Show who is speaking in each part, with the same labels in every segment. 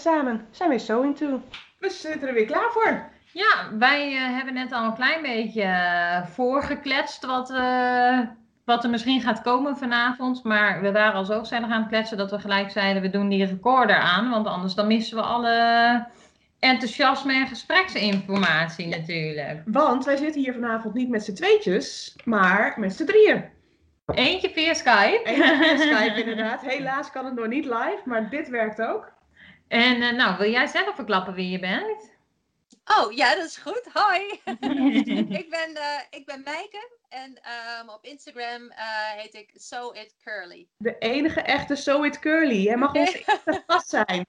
Speaker 1: samen zijn we So Into. We zitten er weer klaar voor.
Speaker 2: Ja, wij eh, hebben net al een klein beetje eh, voorgekletst wat, eh, wat er misschien gaat komen vanavond. Maar we waren al zo gezellig aan het kletsen dat we gelijk zeiden we doen die recorder aan. Want anders dan missen we alle enthousiasme en gespreksinformatie natuurlijk.
Speaker 1: Want wij zitten hier vanavond niet met z'n tweetjes, maar met z'n drieën.
Speaker 2: Eentje via Skype.
Speaker 1: Eén via Skype inderdaad. Helaas kan het nog niet live, maar dit werkt ook.
Speaker 2: En eh, nou, wil jij zelf verklappen wie je bent?
Speaker 3: Oh, ja, dat is goed. Hoi. ik, ben, eh ik ben Meike en ehm, op Instagram eh, heet ik So It Curly.
Speaker 1: De enige echte So It Curly. Jij mag onze eerste gast zijn.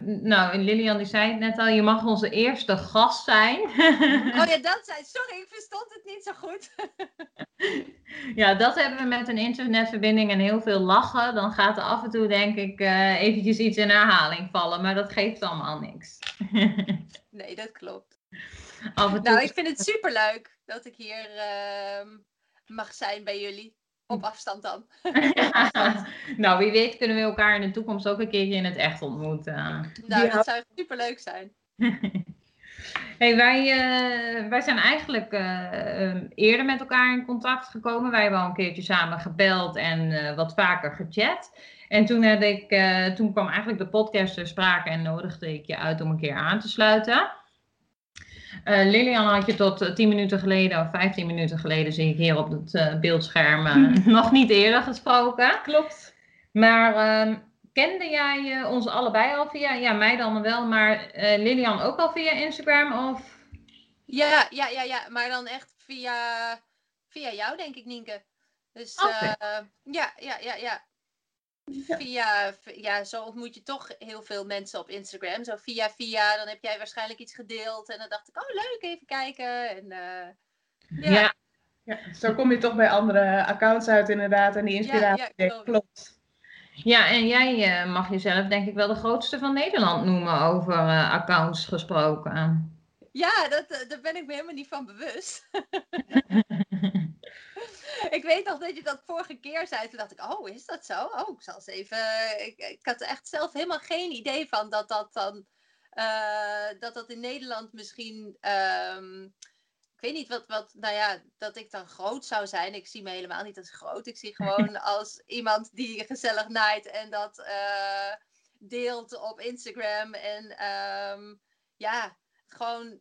Speaker 2: Nou, Lilian die zei het net al, je mag onze eerste gast zijn.
Speaker 3: Oh ja, dat zei Sorry, ik verstond het niet zo goed.
Speaker 2: Ja, dat hebben we met een internetverbinding en heel veel lachen. Dan gaat er af en toe, denk ik, eh, eventjes iets in herhaling vallen. Maar dat geeft allemaal niks.
Speaker 3: Nee, dat klopt.
Speaker 2: af en toe...
Speaker 3: Nou, ik vind het superleuk dat ik hier ehm, mag zijn bij jullie. Op afstand dan.
Speaker 2: Ja. Nou, wie weet kunnen we elkaar in de toekomst ook een keertje in het echt ontmoeten.
Speaker 3: Nou,
Speaker 1: Ja.
Speaker 3: dat zou superleuk zijn.
Speaker 2: Hey, wij, eh, wij zijn eigenlijk eh, eh, eerder met elkaar in contact gekomen. Wij hebben al een keertje samen gebeld en eh, wat vaker gechat. En toen, had ik, eh, toen kwam eigenlijk de podcast ter sprake en nodigde ik je uit om een keer aan te sluiten. Eh, Lilian had je tot eh, 10 minuten geleden of 15 minuten geleden, zie ik hier op het eh, beeldscherm, eh, nog niet eerder gesproken.
Speaker 1: Klopt.
Speaker 2: Maar ehm, kende jij eh, ons allebei al via, ja mij dan wel, maar eh, Lilian ook al via Instagram of...
Speaker 3: Ja, ja, ja, ja. Maar dan echt via, via jou, denk ik, Nienke. Dus eh, ja, ja, ja, ja. Via, ja, zo ontmoet je toch heel veel mensen op Instagram. Zo via, via, dan heb jij waarschijnlijk iets gedeeld. En dan dacht ik, oh leuk, even kijken. En, eh,
Speaker 2: Ja.
Speaker 3: ja,
Speaker 1: Ja, zo kom je toch bij andere accounts uit inderdaad en die inspiratie.
Speaker 3: Ja, ja, klopt.
Speaker 1: klopt.
Speaker 2: Ja, en jij eh, mag jezelf denk ik wel de grootste van Nederland noemen over eh, accounts gesproken.
Speaker 3: ja dat, daar ben ik me helemaal niet van bewust. ik weet nog dat je dat vorige keer zei. Toen dacht ik, oh, is dat zo? Oh, ik zal eens even... Ik, ik had echt zelf helemaal geen idee van dat dat dan... eh, dat dat in Nederland misschien... ehm, ik weet niet wat, wat... Nou ja, dat ik dan groot zou zijn. Ik zie me helemaal niet als groot. Ik zie gewoon als iemand die gezellig naait en dat eh, deelt op Instagram. En ehm, ja, gewoon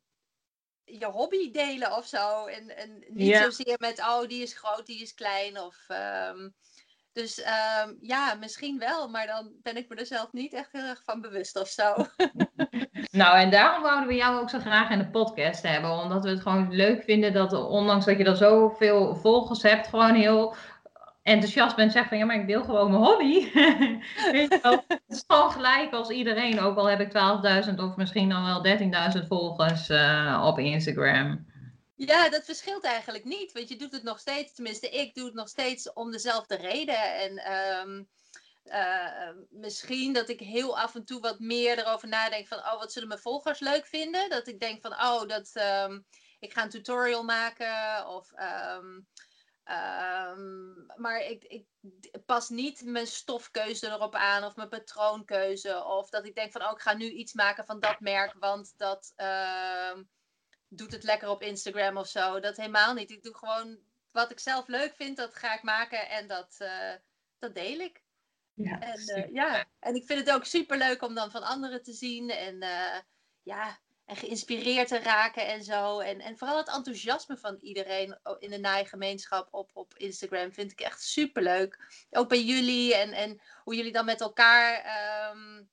Speaker 3: je hobby delen of zo. En, en niet zozeer met, oh, die is groot, die is klein. Of, ehm, dus ehm, ja, misschien wel, maar dan ben ik me er zelf niet echt heel erg van bewust of zo.
Speaker 2: Nou, en daarom wouden we jou ook zo graag in de podcast hebben. Omdat we het gewoon leuk vinden dat, ondanks dat je er zoveel volgers hebt, gewoon heel enthousiast bent. Zegt van, ja, maar ik deel gewoon mijn hobby. Weet je wel? Het is gewoon gelijk als iedereen. Ook al heb ik 12.000 of misschien dan wel 13.000 volgers eh, op Instagram.
Speaker 3: Ja, dat verschilt eigenlijk niet. Want je doet het nog steeds, tenminste, ik doe het nog steeds om dezelfde reden. En ehm, eh, misschien dat ik heel af en toe wat meer erover nadenk van, oh, wat zullen mijn volgers leuk vinden? Dat ik denk van, oh, dat, ehm, ik ga een tutorial maken of... ehm, ehm, maar ik, ik pas niet mijn stofkeuze erop aan of mijn patroonkeuze. Of dat ik denk van, oh, ik ga nu iets maken van dat merk, want dat ehm, doet het lekker op Instagram of zo. Dat helemaal niet. Ik doe gewoon wat ik zelf leuk vind, dat ga ik maken en dat, eh, dat deel ik.
Speaker 1: Ja,
Speaker 3: En, eh, ja. en ik vind het ook super leuk om dan van anderen te zien en, eh, ja, en geïnspireerd te raken en zo. En, en vooral het enthousiasme van iedereen o- in de naaigemeenschap op, op Instagram vind ik echt super leuk. Ook bij jullie en, en hoe jullie dan met elkaar ehm,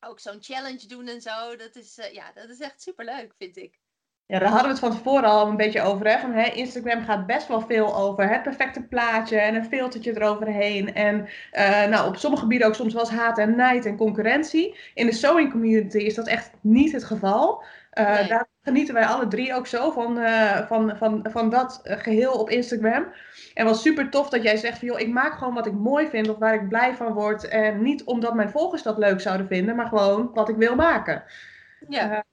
Speaker 3: ook zo'n challenge doen en zo. Dat is, eh, ja, dat is echt super leuk, vind ik.
Speaker 1: Ja, daar hadden we het van tevoren al een beetje over. Hè, Instagram gaat best wel veel over het perfecte plaatje en een filtertje eroverheen. En eh, nou, op sommige gebieden ook soms wel eens haat en nijd en concurrentie. In de sewing community is dat echt niet het geval. Eh,
Speaker 3: Nee.
Speaker 1: Daar genieten wij alle drie ook zo van, eh, van, van, van dat eh, geheel op Instagram. En wat super tof dat jij zegt van joh, ik maak gewoon wat ik mooi vind of waar ik blij van word. En niet omdat mijn volgers dat leuk zouden vinden, maar gewoon wat ik wil maken.
Speaker 3: Ja.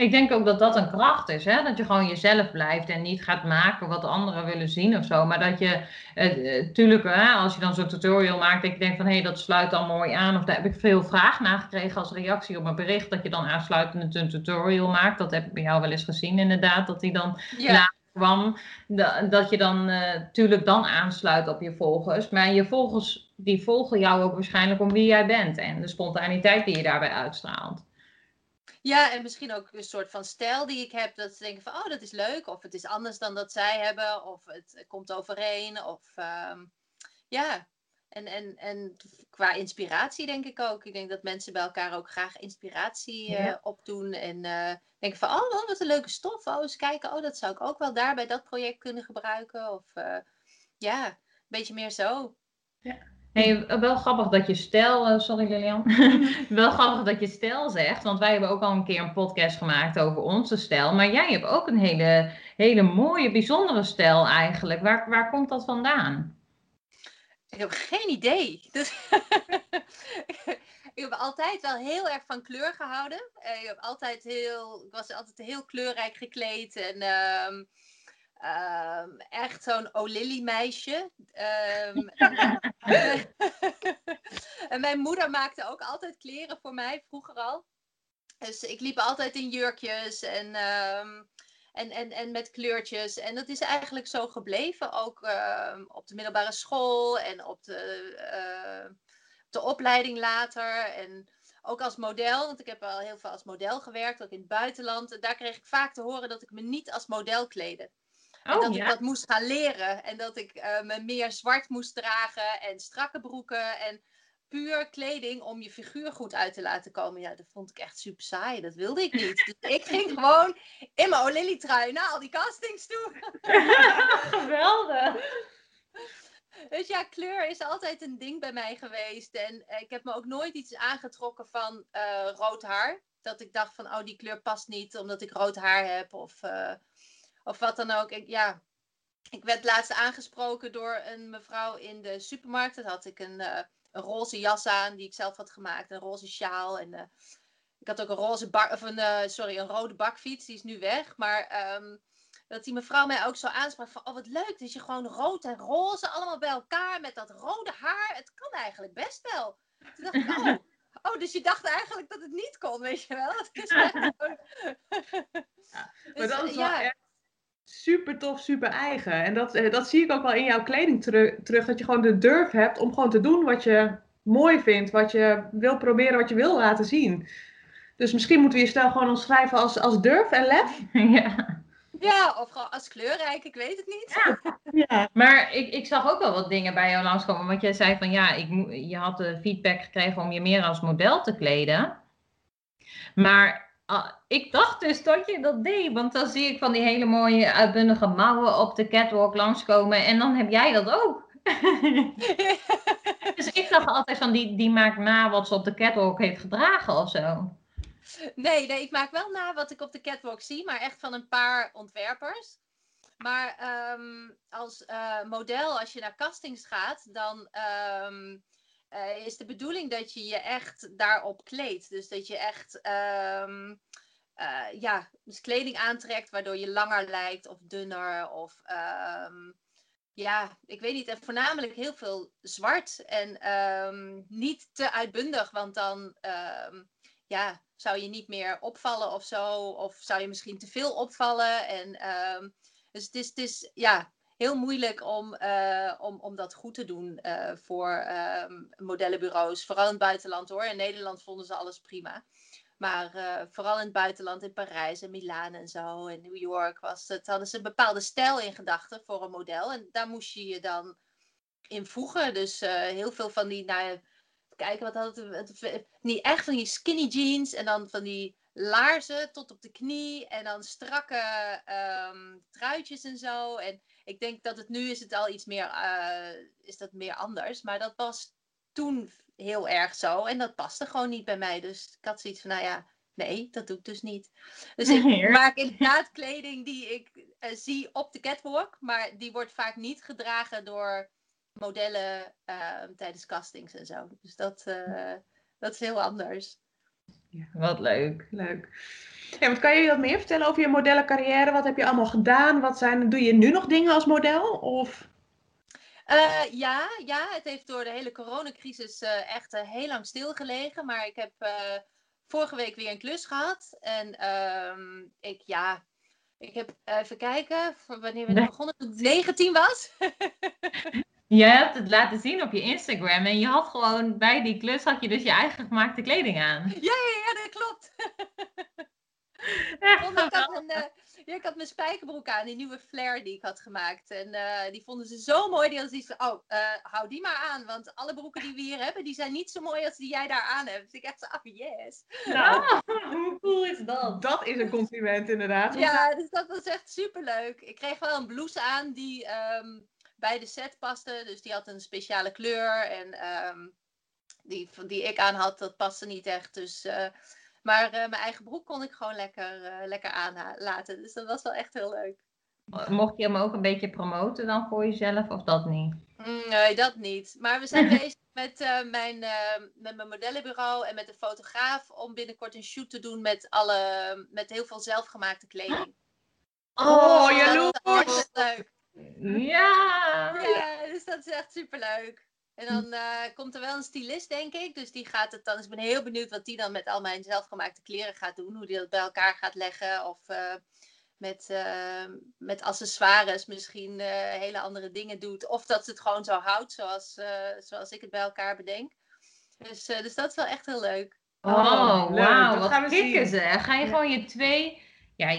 Speaker 1: Eh,
Speaker 2: Ik denk ook dat dat een kracht is, hè? dat je gewoon jezelf blijft en niet gaat maken wat anderen willen zien of zo. Maar dat je, uh, tuurlijk, hè, als je dan zo'n tutorial maakt, dat je denkt van hé, hey, dat sluit al mooi aan. Of daar heb ik veel vraag naar gekregen als reactie op mijn bericht, dat je dan aansluitend een tutorial maakt. Dat heb ik bij jou wel eens gezien, inderdaad, dat die dan ja. kwam. Dat je dan natuurlijk dan aansluit op je volgers. Maar je volgers, die volgen jou ook waarschijnlijk om wie jij bent en de spontaniteit die je daarbij uitstraalt.
Speaker 3: Ja, en misschien ook een soort van stijl die ik heb. Dat ze denken van, oh, dat is leuk. Of het is anders dan dat zij hebben. Of het komt overeen. Of ehm, ja. En, en, en qua inspiratie denk ik ook. Ik denk dat mensen bij elkaar ook graag inspiratie uh, opdoen. En uh, denken van, oh, wat een leuke stof. Oh, eens kijken. Oh, dat zou ik ook wel daar bij dat project kunnen gebruiken. Of uh, ja, een beetje meer zo.
Speaker 2: Ja. Hey, wel grappig dat je stel, uh, sorry Lilian, wel grappig dat je stel zegt, want wij hebben ook al een keer een podcast gemaakt over onze stijl, maar jij hebt ook een hele, hele mooie, bijzondere stijl eigenlijk. Waar, waar komt dat vandaan?
Speaker 3: Ik heb geen idee. Dus ik heb altijd wel heel erg van kleur gehouden. Ik, heb altijd heel, ik was altijd heel kleurrijk gekleed en... Uh, Um, echt zo'n O'Lilly meisje. Um, en mijn moeder maakte ook altijd kleren voor mij, vroeger al. Dus ik liep altijd in jurkjes en, um, en, en, en met kleurtjes. En dat is eigenlijk zo gebleven, ook op de middelbare school en op de, uh, de opleiding later. En ook als model, want ik heb al heel veel als model gewerkt, ook in het buitenland. En daar kreeg ik vaak te horen dat ik me niet als model en oh, dat ik dat moest gaan leren. En dat ik uh, me meer zwart moest dragen en strakke broeken en puur kleding om je figuur goed uit te laten komen. Ja, dat vond ik echt super saai. Dat wilde ik niet. Dus ik ging gewoon in mijn O'Lilly trui naar al die castings toe.
Speaker 2: Geweldig.
Speaker 3: Dus ja, kleur is altijd een ding bij mij geweest. En eh, ik heb me ook nooit iets aangetrokken van uh, rood haar. Dat ik dacht van, oh, die kleur past niet omdat ik rood haar heb. Of uh, of wat dan ook. Ik, ja, ik werd laatst aangesproken door een mevrouw in de supermarkt. Dat had ik een, uh, een roze jas aan die ik zelf had gemaakt, een roze sjaal. En uh, ik had ook een roze bak, of een, uh, sorry, een rode bakfiets, die is nu weg. Maar um, dat die mevrouw mij ook zo aansprak van, oh wat leuk dat je gewoon rood en roze allemaal bij elkaar met dat rode haar. Het kan eigenlijk best wel. Toen dacht ik, oh, oh dus je dacht eigenlijk dat het niet kon, weet je wel? Het is echt ja,
Speaker 1: maar dat is wel ja. echt super tof, super eigen. En dat, eh, dat zie ik ook wel in jouw kleding terug. Dat je gewoon de durf hebt om gewoon te doen wat je mooi vindt. Wat je wil proberen, wat je wil laten zien. Dus misschien moeten we je stijl gewoon omschrijven als, als durf en lef.
Speaker 3: Ja. Ja, of gewoon als kleurrijk, ik weet het niet.
Speaker 2: Ja, ja. maar ik, ik zag ook wel wat dingen bij jou langskomen. Want jij zei van ja, ik, je had de feedback gekregen om je meer als model te kleden. Maar ik dacht dus dat je dat deed, want dan zie ik van die hele mooie uitbundige mouwen op de catwalk langskomen en dan heb jij dat ook. dus ik dacht altijd van die, die maakt na wat ze op de catwalk heeft gedragen of zo.
Speaker 3: Nee, nee, ik maak wel na wat ik op de catwalk zie, maar echt van een paar ontwerpers. Maar um, als uh, model, als je naar castings gaat, dan um, uh, is de bedoeling dat je je echt daarop kleedt. Dus dat je echt um, uh, ja, dus kleding aantrekt waardoor je langer lijkt of dunner. Of um, ja, ik weet niet. En voornamelijk heel veel zwart. En um, niet te uitbundig, want dan ja, zou je niet meer opvallen of zo. Of zou je misschien te veel opvallen. En, dus het is, het is ja, heel moeilijk om, uh, om, om dat goed te doen uh, voor um, modellenbureaus. Vooral in het buitenland hoor. In Nederland vonden ze alles prima. Maar uh, vooral in het buitenland, in Parijs en Milaan en zo, en New York, was het, hadden ze een bepaalde stijl in gedachten voor een model. En daar moest je je dan in voegen. Dus heel veel van die, nou, kijken wat had het, niet echt van die skinny jeans en dan van die laarzen tot op de knie en dan strakke um, truitjes en zo. En ik denk dat het nu is het al iets meer, uh, is dat meer anders. Maar dat was toen heel erg zo. En dat paste gewoon niet bij mij. Dus ik had zoiets van, nou ja, nee, dat doe ik dus niet. Dus ik maak inderdaad kleding die ik uh, zie op de catwalk. Maar die wordt vaak niet gedragen door modellen uh, tijdens castings en zo. Dus dat, dat is heel anders.
Speaker 2: Ja. Wat leuk.
Speaker 1: Leuk. Ja, wat kan je wat meer vertellen over je modellencarrière? Wat heb je allemaal gedaan? Wat zijn, doe je nu nog dingen als model? Of...
Speaker 3: Uh, ja, ja, het heeft door de hele coronacrisis uh, echt uh, heel lang stilgelegen. Maar ik heb vorige week weer een klus gehad. En ehm, ik, ja, ik heb even kijken, wanneer we nee. begonnen, toen ik 19 was.
Speaker 2: je hebt het laten zien op je Instagram en je had gewoon bij die klus had je dus je eigen gemaakte kleding aan.
Speaker 3: Ja, ja, ja dat klopt. Echt, ik, had een, uh, ja, ik had mijn spijkerbroek aan, die nieuwe flare die ik had gemaakt. En uh, die vonden ze zo mooi. Die hadden zoiets van, oh, uh, hou die maar aan. Want alle broeken die we hier hebben, die zijn niet zo mooi als die jij daar aan hebt. Dus ik echt zo, oh yes.
Speaker 2: Nou, hoe cool is dat?
Speaker 1: Dat is een compliment inderdaad.
Speaker 3: Ja, dus dat was echt superleuk. Ik kreeg wel een blouse aan die um, bij de set paste. Dus die had een speciale kleur. En um, die, die ik aan had, dat paste niet echt. Dus... Uh, maar uh, mijn eigen broek kon ik gewoon lekker, uh, lekker aanlaten. Dus dat was wel echt heel leuk.
Speaker 2: Mocht je hem ook een beetje promoten dan voor jezelf of dat niet?
Speaker 3: Mm, nee, dat niet. Maar we zijn bezig met, uh, mijn, met mijn modellenbureau en met de fotograaf om binnenkort een shoot te doen met, alle, met heel veel zelfgemaakte kleding.
Speaker 1: Oh, oh jaloers!
Speaker 3: Dat is leuk.
Speaker 2: Ja!
Speaker 3: Ja, dus dat is echt superleuk. En dan uh, komt er wel een stylist, denk ik. Dus die gaat het dan. Dus ik ben heel benieuwd wat die dan met al mijn zelfgemaakte kleren gaat doen. Hoe die dat bij elkaar gaat leggen. Of uh, met, uh, met accessoires misschien hele andere dingen doet. Of dat ze het gewoon zo houdt zoals, zoals ik het bij elkaar bedenk. Dus, dus dat is wel echt heel leuk.
Speaker 2: Oh, oh wauw. Wat kicken ze. Ga je gewoon je twee. Ja,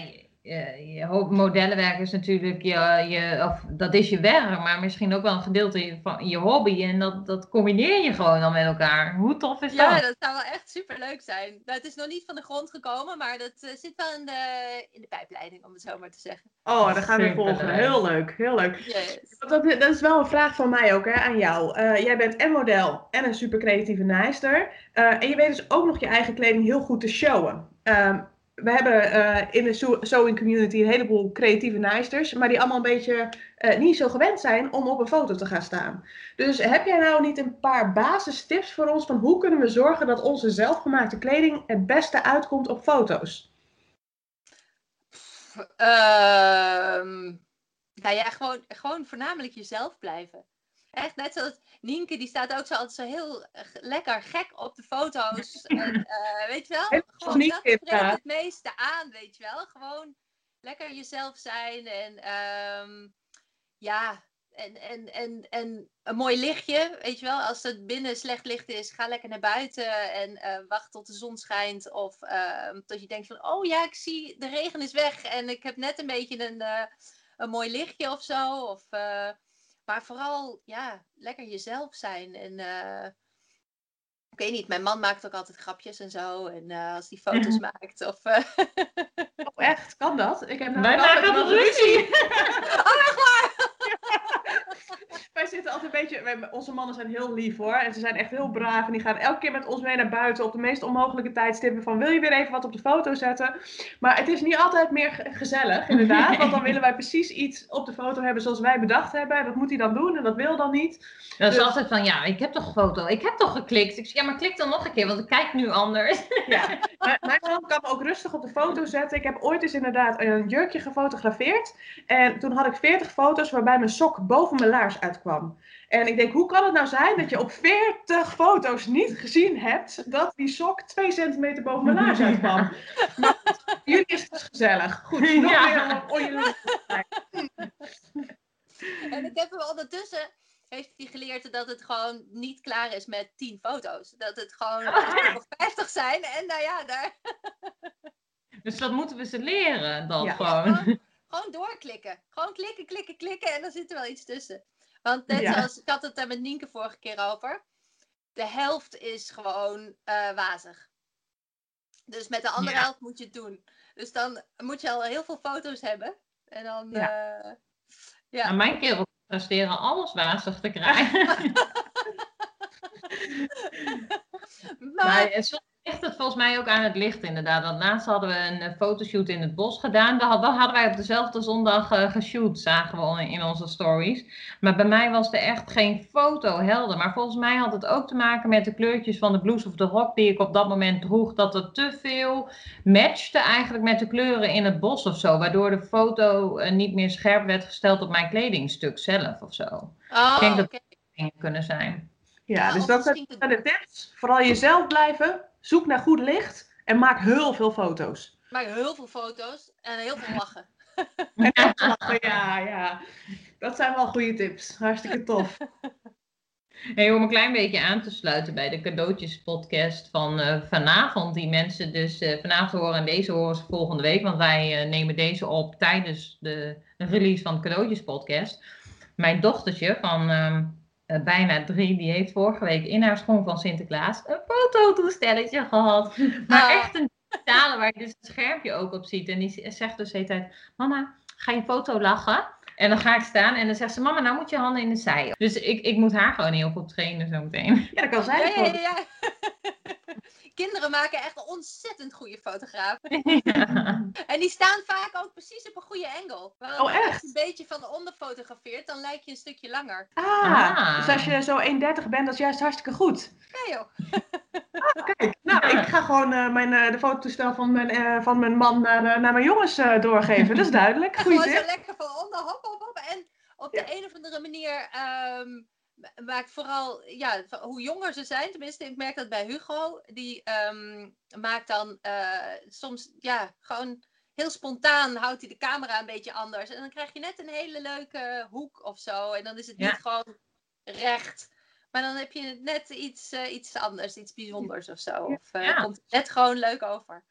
Speaker 2: je modellenwerk is natuurlijk je, je, of dat is je werk, maar misschien ook wel een gedeelte van je hobby. En dat, dat combineer je gewoon dan met elkaar. Hoe tof is
Speaker 3: ja,
Speaker 2: dat?
Speaker 3: Ja, dat zou wel echt super leuk zijn. Nou, het is nog niet van de grond gekomen, maar dat uh, zit wel in de, in de pijpleiding, om het zo maar te zeggen.
Speaker 1: Oh, dan gaan we volgen. Heel leuk, heel leuk. Yes. Dat, dat, is wel een vraag van mij ook hè, aan jou. Uh, jij bent en model en een super creatieve naaister. en je weet dus ook nog je eigen kleding heel goed te showen. Um, we hebben uh, in de sewing community een heleboel creatieve naaisters, maar die allemaal een beetje uh, niet zo gewend zijn om op een foto te gaan staan. Dus heb jij nou niet een paar basistips voor ons van hoe kunnen we zorgen dat onze zelfgemaakte kleding het beste uitkomt op foto's?
Speaker 3: Um, nou ja, gewoon, gewoon voornamelijk jezelf blijven. Echt net zoals Nienke, die staat ook zo altijd zo heel lekker gek op de foto's. En, uh, weet je wel? Gewoon dat spreekt het meeste aan, weet je wel? Gewoon lekker jezelf zijn en um, ja, en, en, en, en een mooi lichtje, weet je wel? Als het binnen slecht licht is, ga lekker naar buiten en uh, wacht tot de zon schijnt. Of uh, tot je denkt van, oh ja, ik zie, de regen is weg en ik heb net een beetje een, een mooi lichtje of zo. Of, maar vooral, ja, lekker jezelf zijn. En uh, ik weet niet, mijn man maakt ook altijd grapjes en zo. En uh, als hij foto's maakt. Of, uh...
Speaker 1: oh, echt? Kan dat? Ik heb
Speaker 2: nou Wij maken een ruzie.
Speaker 3: oh, echt waar?
Speaker 1: wij zitten onze mannen zijn heel lief hoor. En ze zijn echt heel braaf. En die gaan elke keer met ons mee naar buiten op de meest onmogelijke tijdstippen. Van wil je weer even wat op de foto zetten? Maar het is niet altijd meer gezellig, inderdaad. Want dan willen wij precies iets op de foto hebben zoals wij bedacht hebben. En dat moet hij dan doen en dat wil dan niet.
Speaker 2: Dat is dus- altijd van ja, ik heb toch een foto. Ik heb toch geklikt. Ik zeg, ja, maar klik dan nog een keer, want ik kijk nu anders.
Speaker 1: Ja, mijn man kan ook rustig op de foto zetten. Ik heb ooit eens inderdaad een jurkje gefotografeerd. En toen had ik 40 foto's waarbij mijn sok boven mijn laars uitkwam. En ik denk, hoe kan het nou zijn dat je op 40 foto's niet gezien hebt dat die sok 2 centimeter boven mijn laars uitkwam? Maar jullie is het gezellig. Goed, nog ja. meer
Speaker 3: En ik heb hem ondertussen heeft hij geleerd dat het gewoon niet klaar is met 10 foto's. Dat het gewoon nog 50 zijn en nou ja, daar.
Speaker 2: Dus dat moeten we ze leren dan
Speaker 3: ja.
Speaker 2: gewoon.
Speaker 3: gewoon. Gewoon doorklikken. Gewoon klikken, klikken, klikken en dan zit er wel iets tussen. Want net ja. zoals, ik had het daar met Nienke vorige keer over. De helft is gewoon uh, wazig. Dus met de andere ja. helft moet je het doen. Dus dan moet je al heel veel foto's hebben. En dan, ja. Uh,
Speaker 2: ja. Nou, mijn kerel presteren alles wazig te krijgen. maar, maar soms ligt het volgens mij ook aan het licht inderdaad. Want laatst hadden we een eh, fotoshoot in het bos gedaan. Dat hadden wij op dezelfde zondag uh, geshoot, zagen we in onze stories. Maar bij mij was er echt geen foto helder. Maar volgens mij had het ook te maken met de kleurtjes van de blouse of de rok die ik op dat moment droeg. Dat er te veel matchte eigenlijk met de kleuren in het bos of zo. Waardoor de foto uh, niet meer scherp werd gesteld op mijn kledingstuk zelf of zo.
Speaker 3: Oh,
Speaker 2: ik denk dat
Speaker 3: oké.
Speaker 2: dat dingen kunnen zijn.
Speaker 1: Ja,
Speaker 3: Ja,
Speaker 1: dus dat zijn de tips. Vooral jezelf blijven. Zoek naar goed licht. En maak heel veel foto's.
Speaker 3: Maar heel veel foto's en heel veel lachen.
Speaker 1: Ja, ja. Dat zijn wel goede tips. Hartstikke tof.
Speaker 2: Hey, om een klein beetje aan te sluiten bij de cadeautjespodcast van eh, vanavond. Die mensen dus eh, vanavond horen en deze horen ze volgende week. Want wij eh, nemen deze op tijdens de release van de cadeautjespodcast. Mijn dochtertje van eh, bijna drie, die heeft vorige week in haar schoen van Sinterklaas een fototoestelletje gehad. Maar
Speaker 3: Ah.
Speaker 2: echt een digitale waar je dus het schermpje ook op ziet. En die zegt dus de hele tijd, mama, ga je foto lachen? En dan ga ik staan en dan zegt ze, mama, nou moet je handen in de zij. Dus ik, ik moet haar gewoon heel goed trainen zometeen.
Speaker 1: Ja, dat kan
Speaker 3: ja, ja, ja. Kinderen maken echt ontzettend goede fotograaf.
Speaker 2: Ja.
Speaker 3: En die staan vaak ook precies op een goede angle. Want
Speaker 1: Oh, echt?
Speaker 3: Als je een beetje van onder fotografeert, dan lijk je een stukje langer.
Speaker 1: Ah,
Speaker 2: Ah.
Speaker 1: dus als je zo 1,30 bent, dat is juist hartstikke goed.
Speaker 3: Ja joh.
Speaker 1: Kijk, nou, ik ga gewoon eh, mijn, eh, de fototoestel van mijn, eh, van mijn man naar, naar mijn jongens eh, doorgeven. Dat is duidelijk.
Speaker 3: En
Speaker 1: Goeie
Speaker 3: gewoon zo lekker van onder, hop, hop, hop. En op de een of andere manier ehm, ma- maakt vooral, ja, hoe jonger ze zijn, tenminste, ik merk dat bij Hugo, die ehm, maakt dan eh, soms, ja, gewoon heel spontaan houdt hij de camera een beetje anders. En dan krijg je net een hele leuke hoek of zo. En dan is het
Speaker 2: Ja.
Speaker 3: niet gewoon recht. Maar dan heb je het net iets, eh, iets anders, iets bijzonders of zo. Of eh,
Speaker 2: Ja.
Speaker 3: komt het net gewoon leuk over.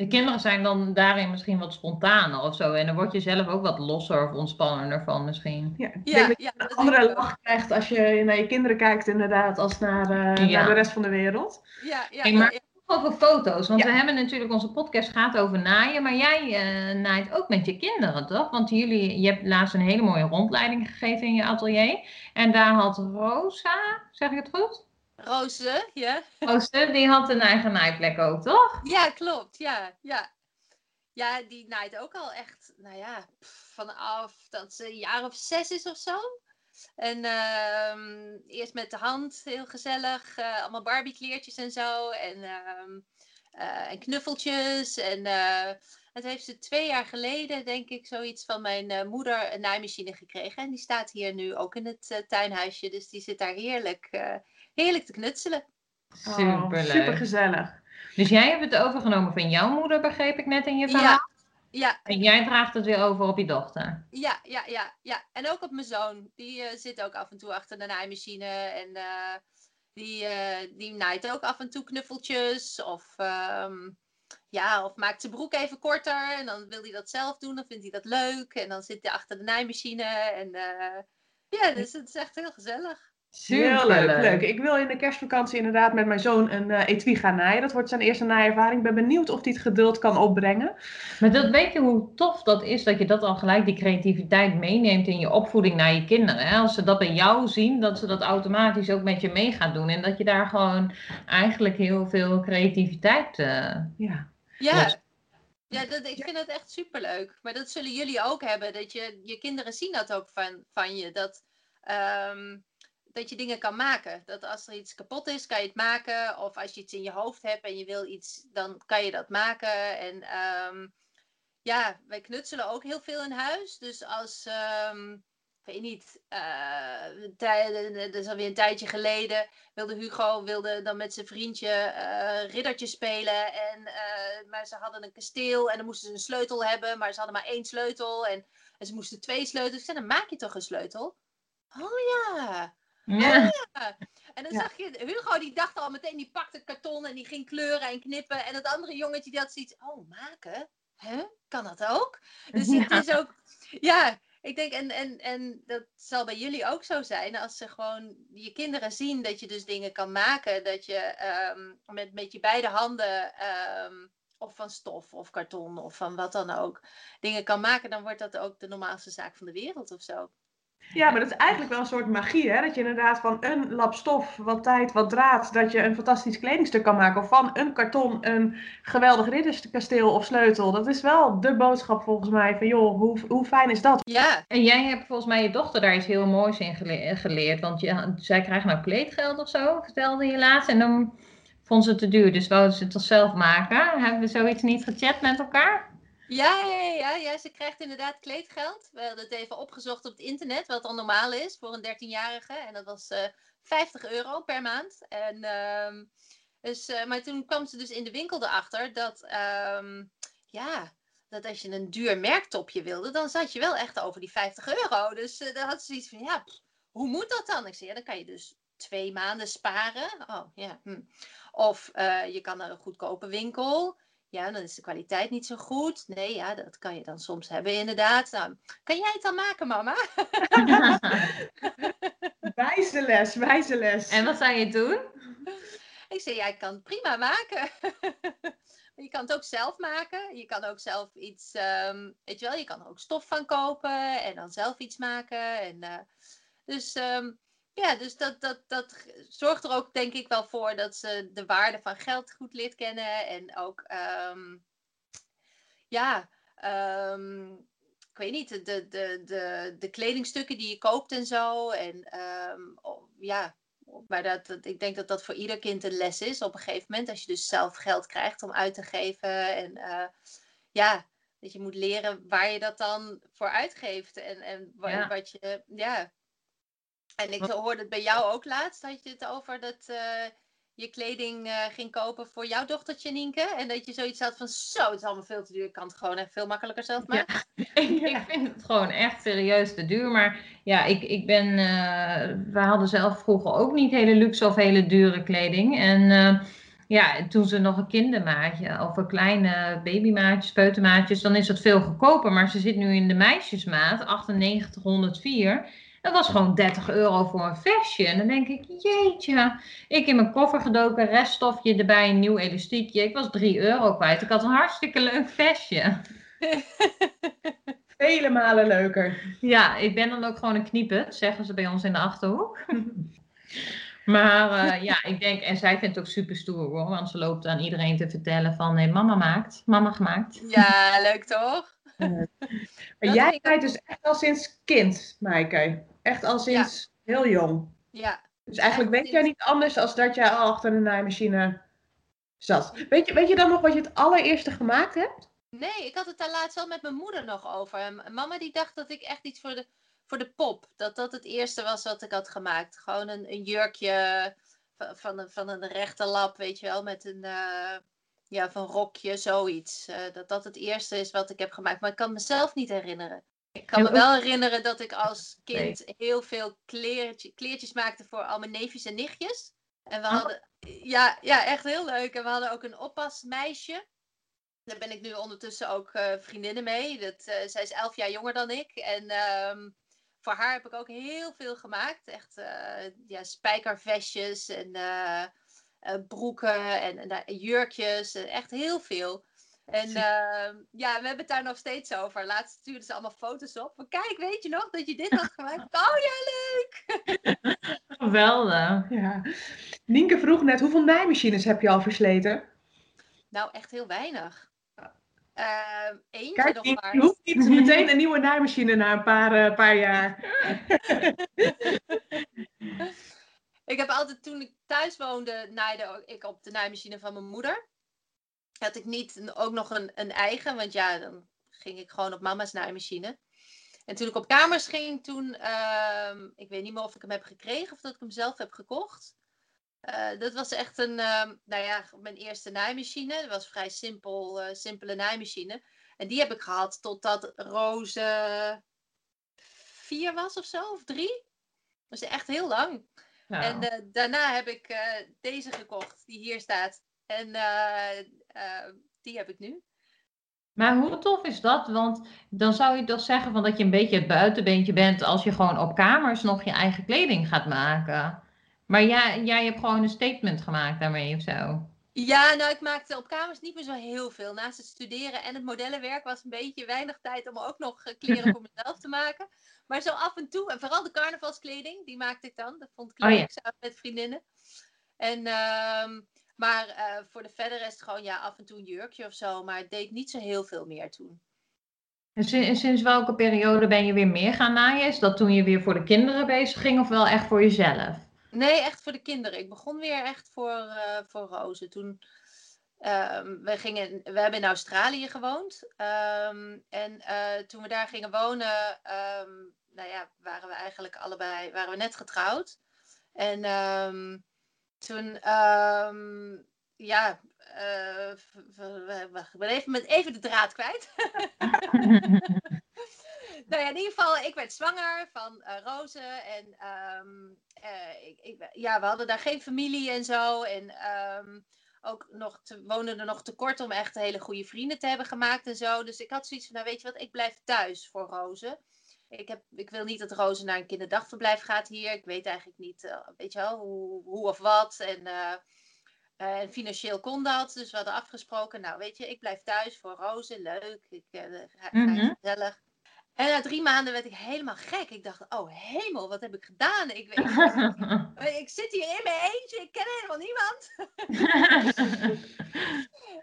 Speaker 2: De kinderen zijn dan daarin misschien wat spontaner of zo. En dan word je zelf ook wat losser of ontspannender van misschien.
Speaker 1: Ja, ik
Speaker 3: Ja,
Speaker 1: denk dat je
Speaker 3: ja,
Speaker 1: een andere lach krijgt als je naar je kinderen kijkt inderdaad, als naar, eh,
Speaker 2: Ja.
Speaker 1: naar de rest van de wereld.
Speaker 3: Ja, ja,
Speaker 2: Hey, maar-
Speaker 3: ja.
Speaker 2: Over foto's, want
Speaker 1: Ja.
Speaker 2: we hebben natuurlijk onze podcast gaat over naaien, maar jij eh, naait ook met je kinderen, toch? Want jullie, je hebt laatst een hele mooie rondleiding gegeven in je atelier. En daar had Rosa, zeg ik het goed?
Speaker 3: Roze, ja.
Speaker 2: Rosa, die had een eigen naaiplek ook, toch?
Speaker 3: Ja, klopt. Ja, ja. Ja, die naait ook al echt, nou ja, vanaf dat ze een jaar of zes is of zo. En ehm, eerst met de hand, heel gezellig. eh, allemaal Barbie kleertjes en zo. En, ehm, eh, en knuffeltjes. En het heeft ze twee jaar geleden, denk ik, zoiets van mijn moeder een naaimachine gekregen. En die staat hier nu ook in het tuinhuisje. Dus die zit daar heerlijk, heerlijk te knutselen.
Speaker 2: Superleuk.
Speaker 1: super gezellig.
Speaker 2: Dus jij hebt het overgenomen van jouw moeder, begreep ik net in je verhaal.
Speaker 3: Ja, ja,
Speaker 2: En jij draagt het weer over op je dochter.
Speaker 3: Ja, ja, ja, ja. En ook op mijn zoon. Die eh, zit ook af en toe achter de naaimachine. En eh, die, eh, die naait ook af en toe knuffeltjes. Of, ehm, ja, of maakt zijn broek even korter. En dan wil hij dat zelf doen. Dan vindt hij dat leuk. En dan zit hij achter de naaimachine. En eh, ja, dus het is echt heel gezellig.
Speaker 1: Heel leuk, leuk. Ik wil in de kerstvakantie inderdaad met mijn zoon een eh etui gaan naaien. Dat wordt zijn eerste naaiervaring. Ik ben benieuwd of hij het geduld kan opbrengen.
Speaker 2: Maar dat, weet je hoe tof dat is dat je dat al gelijk, die creativiteit meeneemt in je opvoeding naar je kinderen. Hè? Als ze dat bij jou zien, dat ze dat automatisch ook met je mee gaan doen. En dat je daar gewoon eigenlijk heel veel creativiteit... eh,
Speaker 1: Ja.
Speaker 3: Ja. Ja, dat, ik vind dat echt superleuk. Maar dat zullen jullie ook hebben. Dat je, je kinderen zien dat ook van, van je. Dat, ehm, dat je dingen kan maken. Dat als er iets kapot is, kan je het maken. Of als je iets in je hoofd hebt en je wil iets, dan kan je dat maken. En ehm, ja, wij knutselen ook heel veel in huis. Dus als, ik weet niet, tij- dat is alweer een tijdje geleden, wilde Hugo wilde dan met zijn vriendje eh riddertje spelen. En, eh, maar ze hadden een kasteel en dan moesten ze een sleutel hebben, maar ze hadden maar één sleutel. En, en ze moesten twee sleutels. Ik zei, dan maak je toch een sleutel? Oh ja.
Speaker 2: Ja.
Speaker 3: En dan
Speaker 1: Ja.
Speaker 3: zag je, Hugo die dacht al meteen, die pakte karton en die ging kleuren en knippen. En dat andere jongetje die had zoiets, oh maken? Huh? Kan dat ook? Dus het
Speaker 2: Ja.
Speaker 3: is ook, ja, ik denk, en, en, en dat zal bij jullie ook zo zijn, als ze gewoon je kinderen zien dat je dus dingen kan maken, dat je ehm, met, met je beide handen, ehm, of van stof of karton of van wat dan ook, dingen kan maken, dan wordt dat ook de normaalste zaak van de wereld of zo.
Speaker 1: Ja, maar dat is eigenlijk wel een soort magie, hè? Dat je inderdaad van een lap stof, wat tijd, wat draad, dat je een fantastisch kledingstuk kan maken. Of van een karton een geweldig ridderskasteel of sleutel. Dat is wel de boodschap volgens mij van, joh, hoe, hoe fijn is dat?
Speaker 3: Ja.
Speaker 2: En jij hebt volgens mij je dochter daar iets heel moois in geleerd. Want je, zij krijgt nou kleedgeld of zo, vertelde je laatst. En dan vond ze het te duur, dus wou ze het toch zelf maken. Hebben we zoiets niet gechat met elkaar?
Speaker 3: Ja, ja, ja, ze krijgt inderdaad kleedgeld. We hadden het even opgezocht op het internet, wat dan normaal is voor een 13-jarige. En dat was uh, eh, 50 euro per maand. En, uh, dus, uh, maar toen kwam ze dus in de winkel erachter dat, um, ja, dat als je een duur merktopje wilde, dan zat je wel echt over die 50 euro. Dus uh, dan had ze iets van, ja, hoe moet dat dan? Ik zei, dan kan je dus twee maanden sparen. Oh, ja. Hm. Of je kan naar een goedkope winkel. Ja, dan is de kwaliteit niet zo goed. Nee, ja, dat kan je dan soms hebben inderdaad. Nou, kan jij het dan maken, mama?
Speaker 1: wijze les, wijze les.
Speaker 2: En wat zou je doen?
Speaker 3: Ik zei, jij kan het prima maken. je kan het ook zelf maken. Je kan ook zelf iets, um, weet je wel, je kan er ook stof van kopen en dan zelf iets maken. En, uh, dus um, ja, dus dat, dat, dat zorgt er ook denk ik wel voor dat ze de waarde van geld goed leert kennen. En ook, um, ja, um, ik weet niet, de, de, de, de kledingstukken die je koopt en zo. En um, ja, maar dat, dat, ik denk dat dat voor ieder kind een les is op een gegeven moment. Als je dus zelf geld krijgt om uit te geven. En uh, ja, dat je moet leren waar je dat dan voor uitgeeft. En, en wat, ja. wat je, ja, en ik hoorde het bij jou ook laatst, had je het over dat uh, je kleding uh, ging kopen voor jouw dochtertje Nienke. En dat je zoiets had van, zo, het is allemaal veel te duur, ik kan het gewoon echt veel makkelijker zelf maken.
Speaker 2: Ja, ik vind het gewoon echt serieus te duur. Maar ja, ik, ik ben, uh, we hadden zelf vroeger ook niet hele luxe of hele dure kleding. En ja, toen ze nog een kindermaatje of een kleine babymaatjes, peutermaatjes, dan is het veel goedkoper. Maar ze zit nu in de meisjesmaat, 9804. Dat was gewoon 30 euro voor een vestje. En dan denk ik, jeetje. Ik in mijn koffer gedoken, reststofje erbij, een nieuw elastiekje. Ik was 3 euro kwijt. Ik had een hartstikke leuk vestje.
Speaker 1: Vele malen leuker.
Speaker 2: Ja, ik ben dan ook gewoon een kniepen, zeggen ze bij ons in de Achterhoek. Maar uh, ja, ik denk, en zij vindt het ook super stoer hoor, want ze loopt aan iedereen te vertellen van nee, mama maakt, mama gemaakt.
Speaker 3: Ja, leuk toch?
Speaker 1: Maar jij rijdt dus echt al sinds kind, Maaike. Echt al sinds heel jong.
Speaker 3: Ja.
Speaker 1: Dus eigenlijk weet jij niet anders dan dat jij al achter een naaimachine zat. Weet je, weet je dan nog wat je het allereerste gemaakt hebt?
Speaker 3: Nee, ik had het daar laatst wel met mijn moeder nog over. mama die dacht dat ik echt iets voor de, voor de pop, dat dat het eerste was wat ik had gemaakt. Gewoon een, een jurkje van, van, een, van een rechte lap, weet je wel, met een, uh, ja, van rokje, zoiets. Uh, dat dat het eerste is wat ik heb gemaakt. Maar ik kan mezelf niet herinneren. Ik kan me wel herinneren dat ik als kind heel veel kleertje, kleertjes maakte voor al mijn neefjes en nichtjes. En we oh. hadden, ja, ja, echt heel leuk. En we hadden ook een oppasmeisje. Daar ben ik nu ondertussen ook uh, vriendinnen mee. Dat, uh, zij is elf jaar jonger dan ik. En um, voor haar heb ik ook heel veel gemaakt. Echt ja, spijkervestjes en broeken en, en jurkjes. Echt heel veel. En uh, ja, we hebben het daar nog steeds over. Laatst stuurden ze allemaal foto's op. Kijk, weet je nog dat je dit had gemaakt? Oh ja, leuk!
Speaker 2: Geweldig.
Speaker 1: Ja. Nienke vroeg net, hoeveel naaimachines heb je al versleten?
Speaker 3: Nou, echt heel weinig. Uh, eentje Kijk, nog maar.
Speaker 1: Je hoeft niet meteen een nieuwe naaimachine na een paar, uh, paar jaar.
Speaker 3: Ik heb altijd, toen ik thuis woonde, naaide ik op de naaimachine van mijn moeder had ik niet ook nog een, een eigen, want ja, dan ging ik gewoon op mama's naaimachine. En toen ik op kamers ging, toen, uh, ik weet niet meer of ik hem heb gekregen of dat ik hem zelf heb gekocht. Uh, dat was echt een, uh, nou ja, mijn eerste naaimachine. Dat was vrij simpel, uh, simpele naaimachine. En die heb ik gehad totdat Roze vier was of zo, of drie. Dat is echt heel lang. Nou. En daarna heb ik deze gekocht, die hier staat. En uh, die heb ik nu.
Speaker 2: Maar hoe tof is dat? Want dan zou je toch zeggen van dat je een beetje het buitenbeentje bent als je gewoon op kamers nog je eigen kleding gaat maken. Maar jij, jij hebt gewoon een statement gemaakt daarmee of zo.
Speaker 3: Ja, nou, ik maakte op kamers niet meer zo heel veel. Naast het studeren en het modellenwerk was een beetje weinig tijd om ook nog eh, kleren voor mezelf te maken. Maar zo af en toe, en vooral de carnavalskleding, die maakte ik dan. Dat vond ik
Speaker 2: Oh,
Speaker 3: leuk,
Speaker 2: ja.
Speaker 3: samen met vriendinnen. En, ehm, maar eh, voor de verder is het gewoon ja, af en toe een jurkje of zo. Maar ik deed niet zo heel veel meer toen.
Speaker 2: En sin- sinds welke periode ben je weer meer gaan naaien? Is dat toen je weer voor de kinderen bezig ging of wel echt voor jezelf?
Speaker 3: Nee, echt voor de kinderen. Ik begon weer echt voor, eh voor Roze. Toen, ehm, we, gingen, we hebben in Australië gewoond. ehm, en eh, toen we daar gingen wonen, ehm, nou ja, waren we eigenlijk allebei waren we net getrouwd. En ehm, toen, ehm, ja, eh, ben even, met even de draad kwijt. Nou ja, in ieder geval, ik werd zwanger van eh Roze. En ehm, eh, ik, ik, ja, we hadden daar geen familie en zo. En ehm, ook nog te, woonden er nog te kort om echt hele goede vrienden te hebben gemaakt en zo. Dus ik had zoiets van, nou weet je wat, ik blijf thuis voor Roze. Ik, heb, ik wil niet dat Roze naar een kinderdagverblijf gaat hier. Ik weet eigenlijk niet, eh, weet je wel, hoe, hoe of wat. En, en financieel kon dat. Dus we hadden afgesproken, nou weet je, ik blijf thuis voor Roze. Leuk, ik ga, ga
Speaker 2: Mhm.
Speaker 3: gezellig. En na drie maanden werd ik helemaal gek. Ik dacht, oh hemel, wat heb ik gedaan? Ik, weet, ik zit hier in mijn eentje, ik ken helemaal niemand.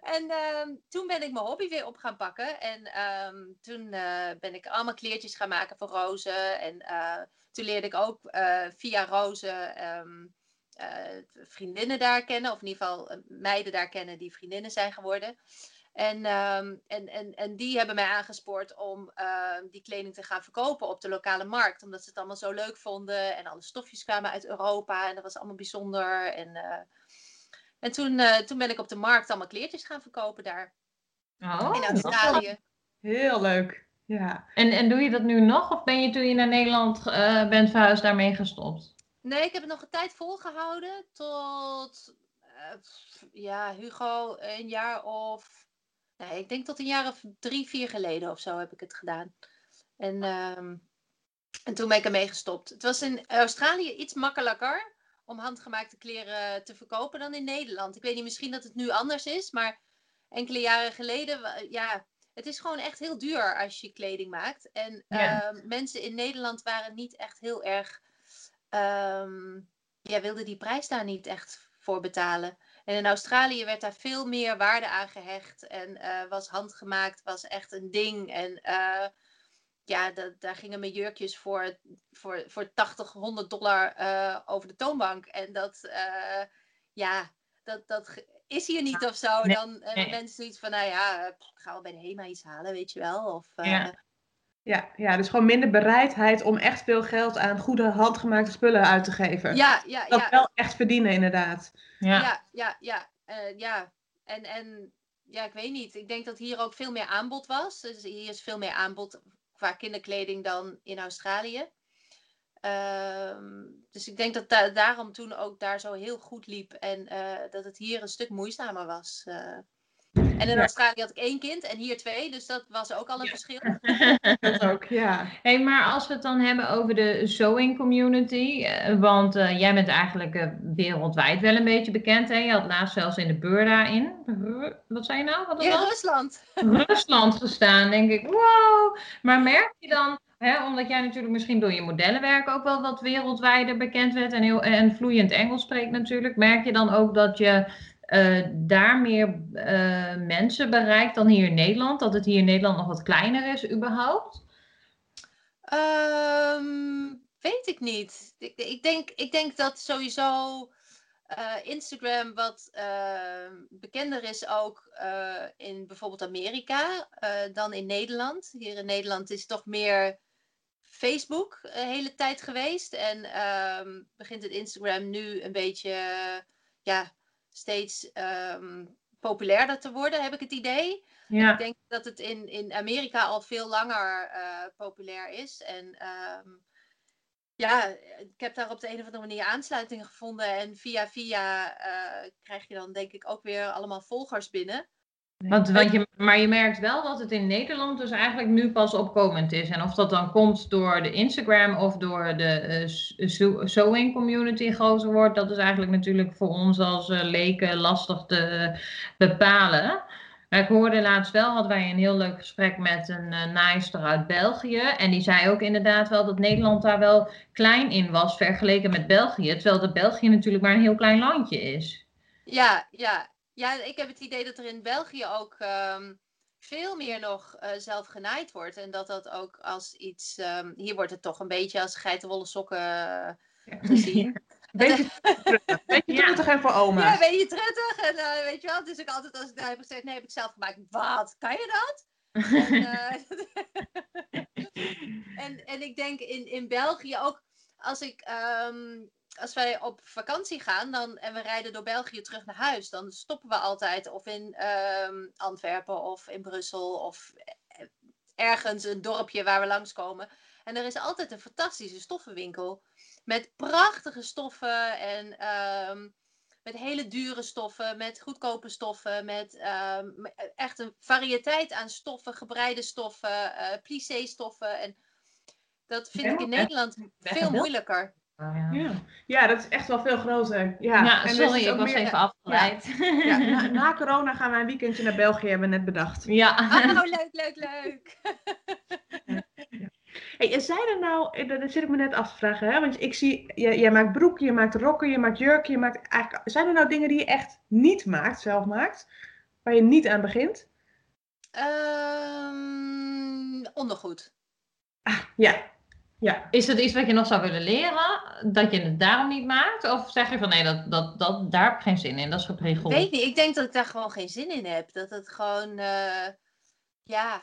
Speaker 3: En ehm, toen ben ik mijn hobby weer op gaan pakken. En ehm, toen eh, ben ik allemaal kleertjes gaan maken voor Roze. En eh, toen leerde ik ook eh, via Roze ehm, eh, vriendinnen daar kennen. Of in ieder geval meiden daar kennen die vriendinnen zijn geworden. En, ehm, en, en, en die hebben mij aangespoord om ehm, die kleding te gaan verkopen op de lokale markt. Omdat ze het allemaal zo leuk vonden. En alle stofjes kwamen uit Europa. En dat was allemaal bijzonder. En, eh, en toen, eh, toen ben ik op de markt allemaal kleertjes gaan verkopen daar.
Speaker 2: Oh,
Speaker 3: in Australië.
Speaker 1: Heel leuk. Ja.
Speaker 2: En, en doe je dat nu nog of ben je toen je naar Nederland eh, bent verhuisd daarmee gestopt?
Speaker 3: Nee, ik heb het nog een tijd volgehouden. Tot, eh, ja, Hugo, een jaar of... Nee, ik denk tot een jaar of drie, vier geleden of zo heb ik het gedaan. En, ehm, en toen ben ik ermee gestopt. Het was in Australië iets makkelijker om handgemaakte kleren te verkopen dan in Nederland. Ik weet niet, misschien dat het nu anders is, maar enkele jaren geleden, ja, het is gewoon echt heel duur als je kleding maakt. En
Speaker 2: Ja.
Speaker 3: ehm, mensen in Nederland waren niet echt heel erg, ehm, ja, wilden die prijs daar niet echt voor betalen. En in Australië werd daar veel meer waarde aan gehecht en eh, was handgemaakt, was echt een ding. En eh, ja, da- daar gingen mijn jurkjes voor, voor, voor 80, 100 dollar eh, over de toonbank. En dat, ja, dat, dat is hier niet of zo.
Speaker 2: Nee,
Speaker 3: Dan
Speaker 2: nee.
Speaker 3: mensen zoiets van, nou ja, pff, ga wel bij de HEMA iets halen, weet je wel. Of,
Speaker 2: Ja.
Speaker 1: Ja, ja, dus gewoon minder bereidheid om echt veel geld aan goede handgemaakte spullen uit te geven.
Speaker 3: ja, ja,
Speaker 1: Dat
Speaker 3: ja,
Speaker 1: wel echt verdienen, inderdaad.
Speaker 2: Ja.
Speaker 3: ja, ja, ja, eh, ja. En, en ja, ik weet niet. Ik denk dat hier ook veel meer aanbod was. Dus hier is veel meer aanbod qua kinderkleding dan in Australië. Ehm, dus ik denk dat da- daarom toen ook daar zo heel goed liep. En eh, dat het hier een stuk moeizamer was. En in
Speaker 1: Ja.
Speaker 3: Australië had ik één kind en hier twee. Dus dat was ook al een verschil.
Speaker 1: Dat ook, ja.
Speaker 2: Hey, maar als we het dan hebben over de sewing community, eh, want eh, jij bent eigenlijk eh, wereldwijd wel een beetje bekend. Hè? Je had laatst zelfs in de Burda in, wat zei je nou? Wat
Speaker 3: In
Speaker 2: dat?
Speaker 3: Rusland.
Speaker 2: Rusland gestaan, denk ik, wow. Maar merk je dan, hè, omdat jij natuurlijk misschien door je modellenwerk ook wel wat wereldwijder bekend werd en, heel, en vloeiend Engels spreekt natuurlijk, merk je dan ook dat je eh, daar meer eh, mensen bereikt dan hier in Nederland? Dat het hier in Nederland nog wat kleiner is überhaupt?
Speaker 3: Ehm, weet ik niet. Ik, ik, denk, ik denk dat sowieso eh, Instagram wat ehm, bekender is ook in bijvoorbeeld Amerika dan in Nederland. Hier in Nederland is toch meer Facebook een hele tijd geweest. En ehm, begint het Instagram nu een beetje ja, steeds ehm, populairder te worden, heb ik het idee.
Speaker 2: Ja.
Speaker 3: Ik denk dat het in, in Amerika al veel langer eh, populair is. En ehm, ja, ik heb daar op de een of andere manier aansluiting gevonden. En via via eh, krijg je dan denk ik ook weer allemaal volgers binnen.
Speaker 2: Want, want je, maar je merkt wel dat het in Nederland dus eigenlijk nu pas opkomend is. En of dat dan komt door de Instagram of door de uh, sewing community groter wordt, dat is eigenlijk natuurlijk voor ons als uh, leken lastig te bepalen. Maar ik hoorde laatst wel, hadden wij een heel leuk gesprek met een uh, naaister uit België. En die zei ook inderdaad wel dat Nederland daar wel klein in was vergeleken met België. Terwijl dat België natuurlijk maar een heel klein landje is.
Speaker 3: Ja, ja. Ja ik heb het idee dat er in België ook um, veel meer nog uh, zelf genaaid wordt. En dat dat ook als iets. Um, hier wordt het toch een beetje als geitenwolle sokken uh, gezien.
Speaker 1: Beetje truttig. Beetje ja. truttig en voor oma.
Speaker 3: Ja, een beetje truttig. En uh, weet je wel, dus ik altijd als ik daar heb gezegd, nee, heb ik zelf gemaakt. Wat, kan je dat? en, uh, en, en, ik denk in, in België ook, als ik... Um, als wij op vakantie gaan dan, en we rijden door België terug naar huis, dan stoppen we altijd of in um, Antwerpen of in Brussel of ergens een dorpje waar we langskomen. En er is altijd een fantastische stoffenwinkel met prachtige stoffen en um, met hele dure stoffen, met goedkope stoffen, met um, echt een variëteit aan stoffen, gebreide stoffen, uh, plissé stoffen. En dat vind ja, ik in Nederland veel moeilijker.
Speaker 1: Ja. ja. Ja. dat is echt wel veel groter. Ja,
Speaker 2: ja en sorry, ik was meer, even afgeleid.
Speaker 1: Ja, na, na, corona gaan we een weekendje naar België, hebben we net bedacht.
Speaker 3: Ja. Oh, leuk, leuk, leuk.
Speaker 1: Hey, zijn er nou, dat zit ik me net af te vragen, hè? want ik zie, jij, jij maakt broeken, je maakt rokken, je maakt jurken, je maakt eigenlijk, zijn er nou dingen die je echt niet maakt, zelf maakt, waar je niet aan begint?
Speaker 3: Um, ondergoed.
Speaker 1: Ah, ja. Ja.
Speaker 2: Is het iets wat je nog zou willen leren, dat je het daarom niet maakt? Of zeg je van nee, dat, dat, dat, daar heb ik geen zin in, dat is geregeld?
Speaker 3: Ik weet niet, ik denk dat ik daar gewoon geen zin in heb. Dat het gewoon, uh, ja,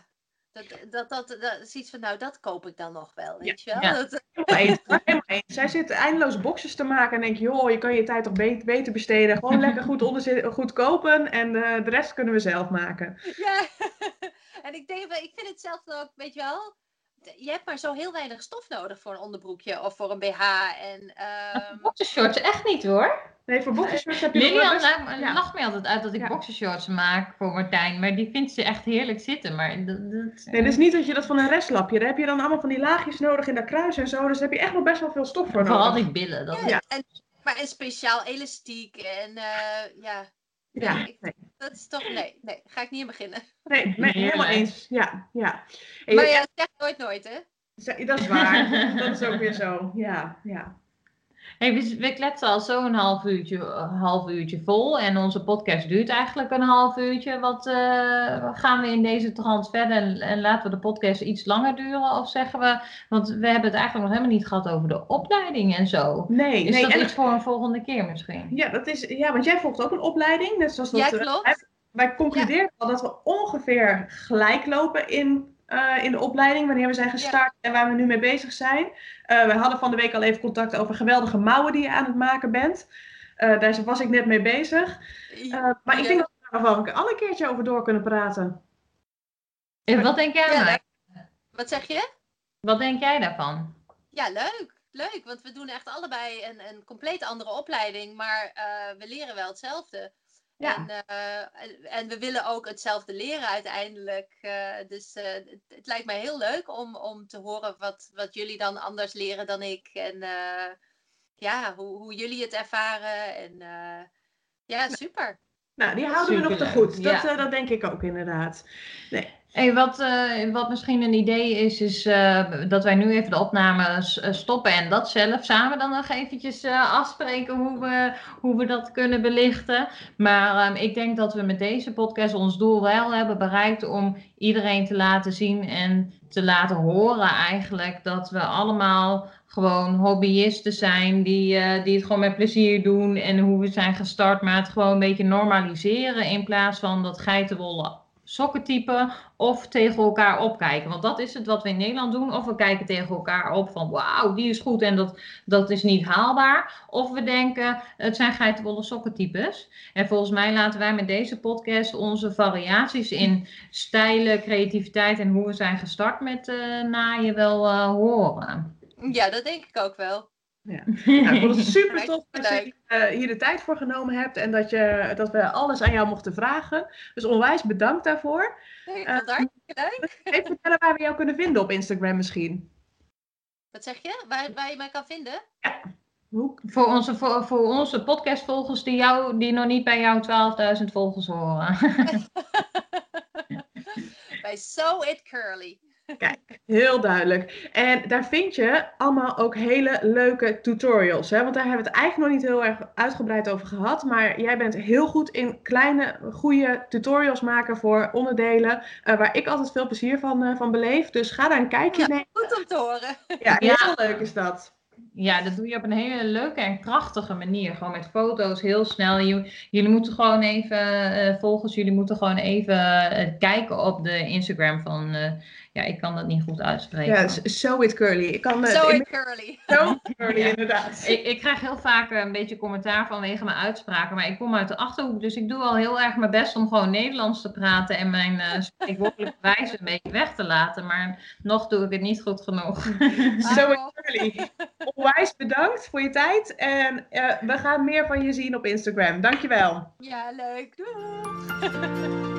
Speaker 3: dat, dat, dat, dat is iets van, nou, dat koop ik dan nog wel, weet ja, je wel? Ja. Dat...
Speaker 1: Helemaal eens. Zij zitten eindeloos boxjes te maken en denk je, joh, je kan je tijd toch beter, beter besteden. Gewoon lekker goed, onder, goed kopen en uh, de rest kunnen we zelf maken.
Speaker 3: Ja, en ik denk, ik vind het zelf ook, weet je wel, je hebt maar zo heel weinig stof nodig voor een onderbroekje of voor een BH. En, um...
Speaker 2: Boxershorts echt niet hoor.
Speaker 1: Nee, voor boxershorts heb je
Speaker 2: Lilian best... ja. lacht me altijd uit dat ik ja. boxershorts maak voor Martijn. Maar die vindt ze echt heerlijk zitten. Maar dat, dat,
Speaker 1: nee, dat is niet dat je dat van een restlapje. Daar heb je dan allemaal van die laagjes nodig in dat kruis en zo. Dus daar heb je echt nog best wel veel stof voor
Speaker 2: Vooral
Speaker 1: nodig.
Speaker 2: die billen. Dat
Speaker 3: ja, en, maar een speciaal elastiek en uh, ja...
Speaker 1: Ja, ik,
Speaker 3: nee. dat is toch, nee, nee, ga ik niet in beginnen.
Speaker 1: Nee, helemaal eens, ja, ja.
Speaker 3: En maar ja, zeg nooit nooit, hè?
Speaker 1: Dat is waar, dat is ook weer zo, ja, ja.
Speaker 2: Hey, we, we kletsen al zo'n half uurtje, half uurtje vol en onze podcast duurt eigenlijk een half uurtje. Wat uh, gaan we in deze trant verder en, en, laten we de podcast iets langer duren? Of zeggen we, want we hebben het eigenlijk nog helemaal niet gehad over de opleiding en zo.
Speaker 1: Nee.
Speaker 2: Is
Speaker 1: nee,
Speaker 2: dat
Speaker 1: en...
Speaker 2: iets voor een volgende keer misschien?
Speaker 1: Ja, dat is, ja, want jij volgt ook een opleiding. Net zoals dat,
Speaker 3: ja, klopt.
Speaker 1: Wij concluderen ja. al dat we ongeveer gelijk lopen in uh, in de opleiding, wanneer we zijn gestart ja. en waar we nu mee bezig zijn. Uh, we hadden van de week al even contact over geweldige mouwen die je aan het maken bent. Uh, daar was ik net mee bezig. maar ik denk dat we daar wel al een keertje over door kunnen praten.
Speaker 2: En wat denk jij ja,
Speaker 3: Wat zeg je?
Speaker 2: Wat denk jij daarvan?
Speaker 3: Ja, leuk. Leuk, want we doen echt allebei een, een compleet andere opleiding, maar we leren wel hetzelfde. Ja. En, uh, en we willen ook hetzelfde leren uiteindelijk. Uh, dus uh, het, het, lijkt mij heel leuk om, om te horen wat, wat jullie dan anders leren dan ik. En ja, hoe, hoe jullie het ervaren. En ja, super.
Speaker 1: Nou, die houden super we nog te goed. Dat, ja. dat denk ik ook inderdaad. Nee.
Speaker 2: Hey, wat, uh, wat misschien een idee is, is uh, dat wij nu even de opname stoppen en dat zelf samen dan nog eventjes uh, afspreken hoe we, hoe we dat kunnen belichten. Maar um, ik denk dat we met deze podcast ons doel wel hebben bereikt om iedereen te laten zien en te laten horen eigenlijk dat we allemaal gewoon hobbyisten zijn die, die het gewoon met plezier doen en hoe we zijn gestart, maar het gewoon een beetje normaliseren in plaats van dat geitenwolle sokkentype of tegen elkaar opkijken. Want dat is het wat we in Nederland doen. Of we kijken tegen elkaar op van wauw, die is goed en dat, dat is niet haalbaar. Of we denken, het zijn geitenwolle sokkentypes. En volgens mij laten wij met deze podcast onze variaties in stijlen, creativiteit en hoe we zijn gestart met uh, naaien wel uh, horen.
Speaker 3: Ja, dat denk ik ook wel.
Speaker 1: Ja. Nou, ik vond het super tof dat je eh, hier de tijd voor genomen hebt en dat, je, dat we alles aan jou mochten vragen. Dus onwijs bedankt daarvoor.
Speaker 3: Nee,
Speaker 1: Eh,
Speaker 3: leuk.
Speaker 1: Even vertellen waar we jou kunnen vinden op Instagram misschien.
Speaker 3: Wat zeg je? Waar, waar je mij kan vinden?
Speaker 1: Hoe?
Speaker 2: Voor onze, voor, voor onze podcastvolgers die, jou, die nog niet bij jouw 12.000 volgers horen.
Speaker 3: Bij So It Curly.
Speaker 1: Kijk, heel duidelijk. En daar vind je allemaal ook hele leuke tutorials. Hè? Want daar hebben we het eigenlijk nog niet heel erg uitgebreid over gehad. Maar jij bent heel goed in kleine, goede tutorials maken voor onderdelen. eh, waar ik altijd veel plezier van, eh, van beleef. Dus ga daar een kijkje
Speaker 3: Ja.
Speaker 1: nemen.
Speaker 3: Goed om te horen.
Speaker 1: Ja,
Speaker 2: Ja.
Speaker 1: heel leuk is dat.
Speaker 2: Ja, dat doe je op een hele leuke en krachtige manier. Gewoon met foto's, heel snel. Jullie, jullie moeten gewoon even, eh, volgens jullie moeten gewoon even kijken op de Instagram van, eh, ja, ik kan dat niet goed uitspreken.
Speaker 1: Ja, so it curly. Ik kan
Speaker 3: So
Speaker 1: het
Speaker 3: It Curly.
Speaker 1: so curly
Speaker 2: Ja.
Speaker 1: inderdaad.
Speaker 2: Ik, ik krijg heel vaak eh, een beetje commentaar vanwege mijn uitspraken, maar ik kom uit de Achterhoek, dus ik doe al heel erg mijn best om gewoon Nederlands te praten en mijn eh spreekwoordelijke wijze een beetje weg te laten, maar nog doe ik het niet goed genoeg.
Speaker 1: So it curly. Onwijs bedankt voor je tijd. En eh, we gaan meer van je zien op Instagram. Dankjewel.
Speaker 3: Ja, leuk. Doei.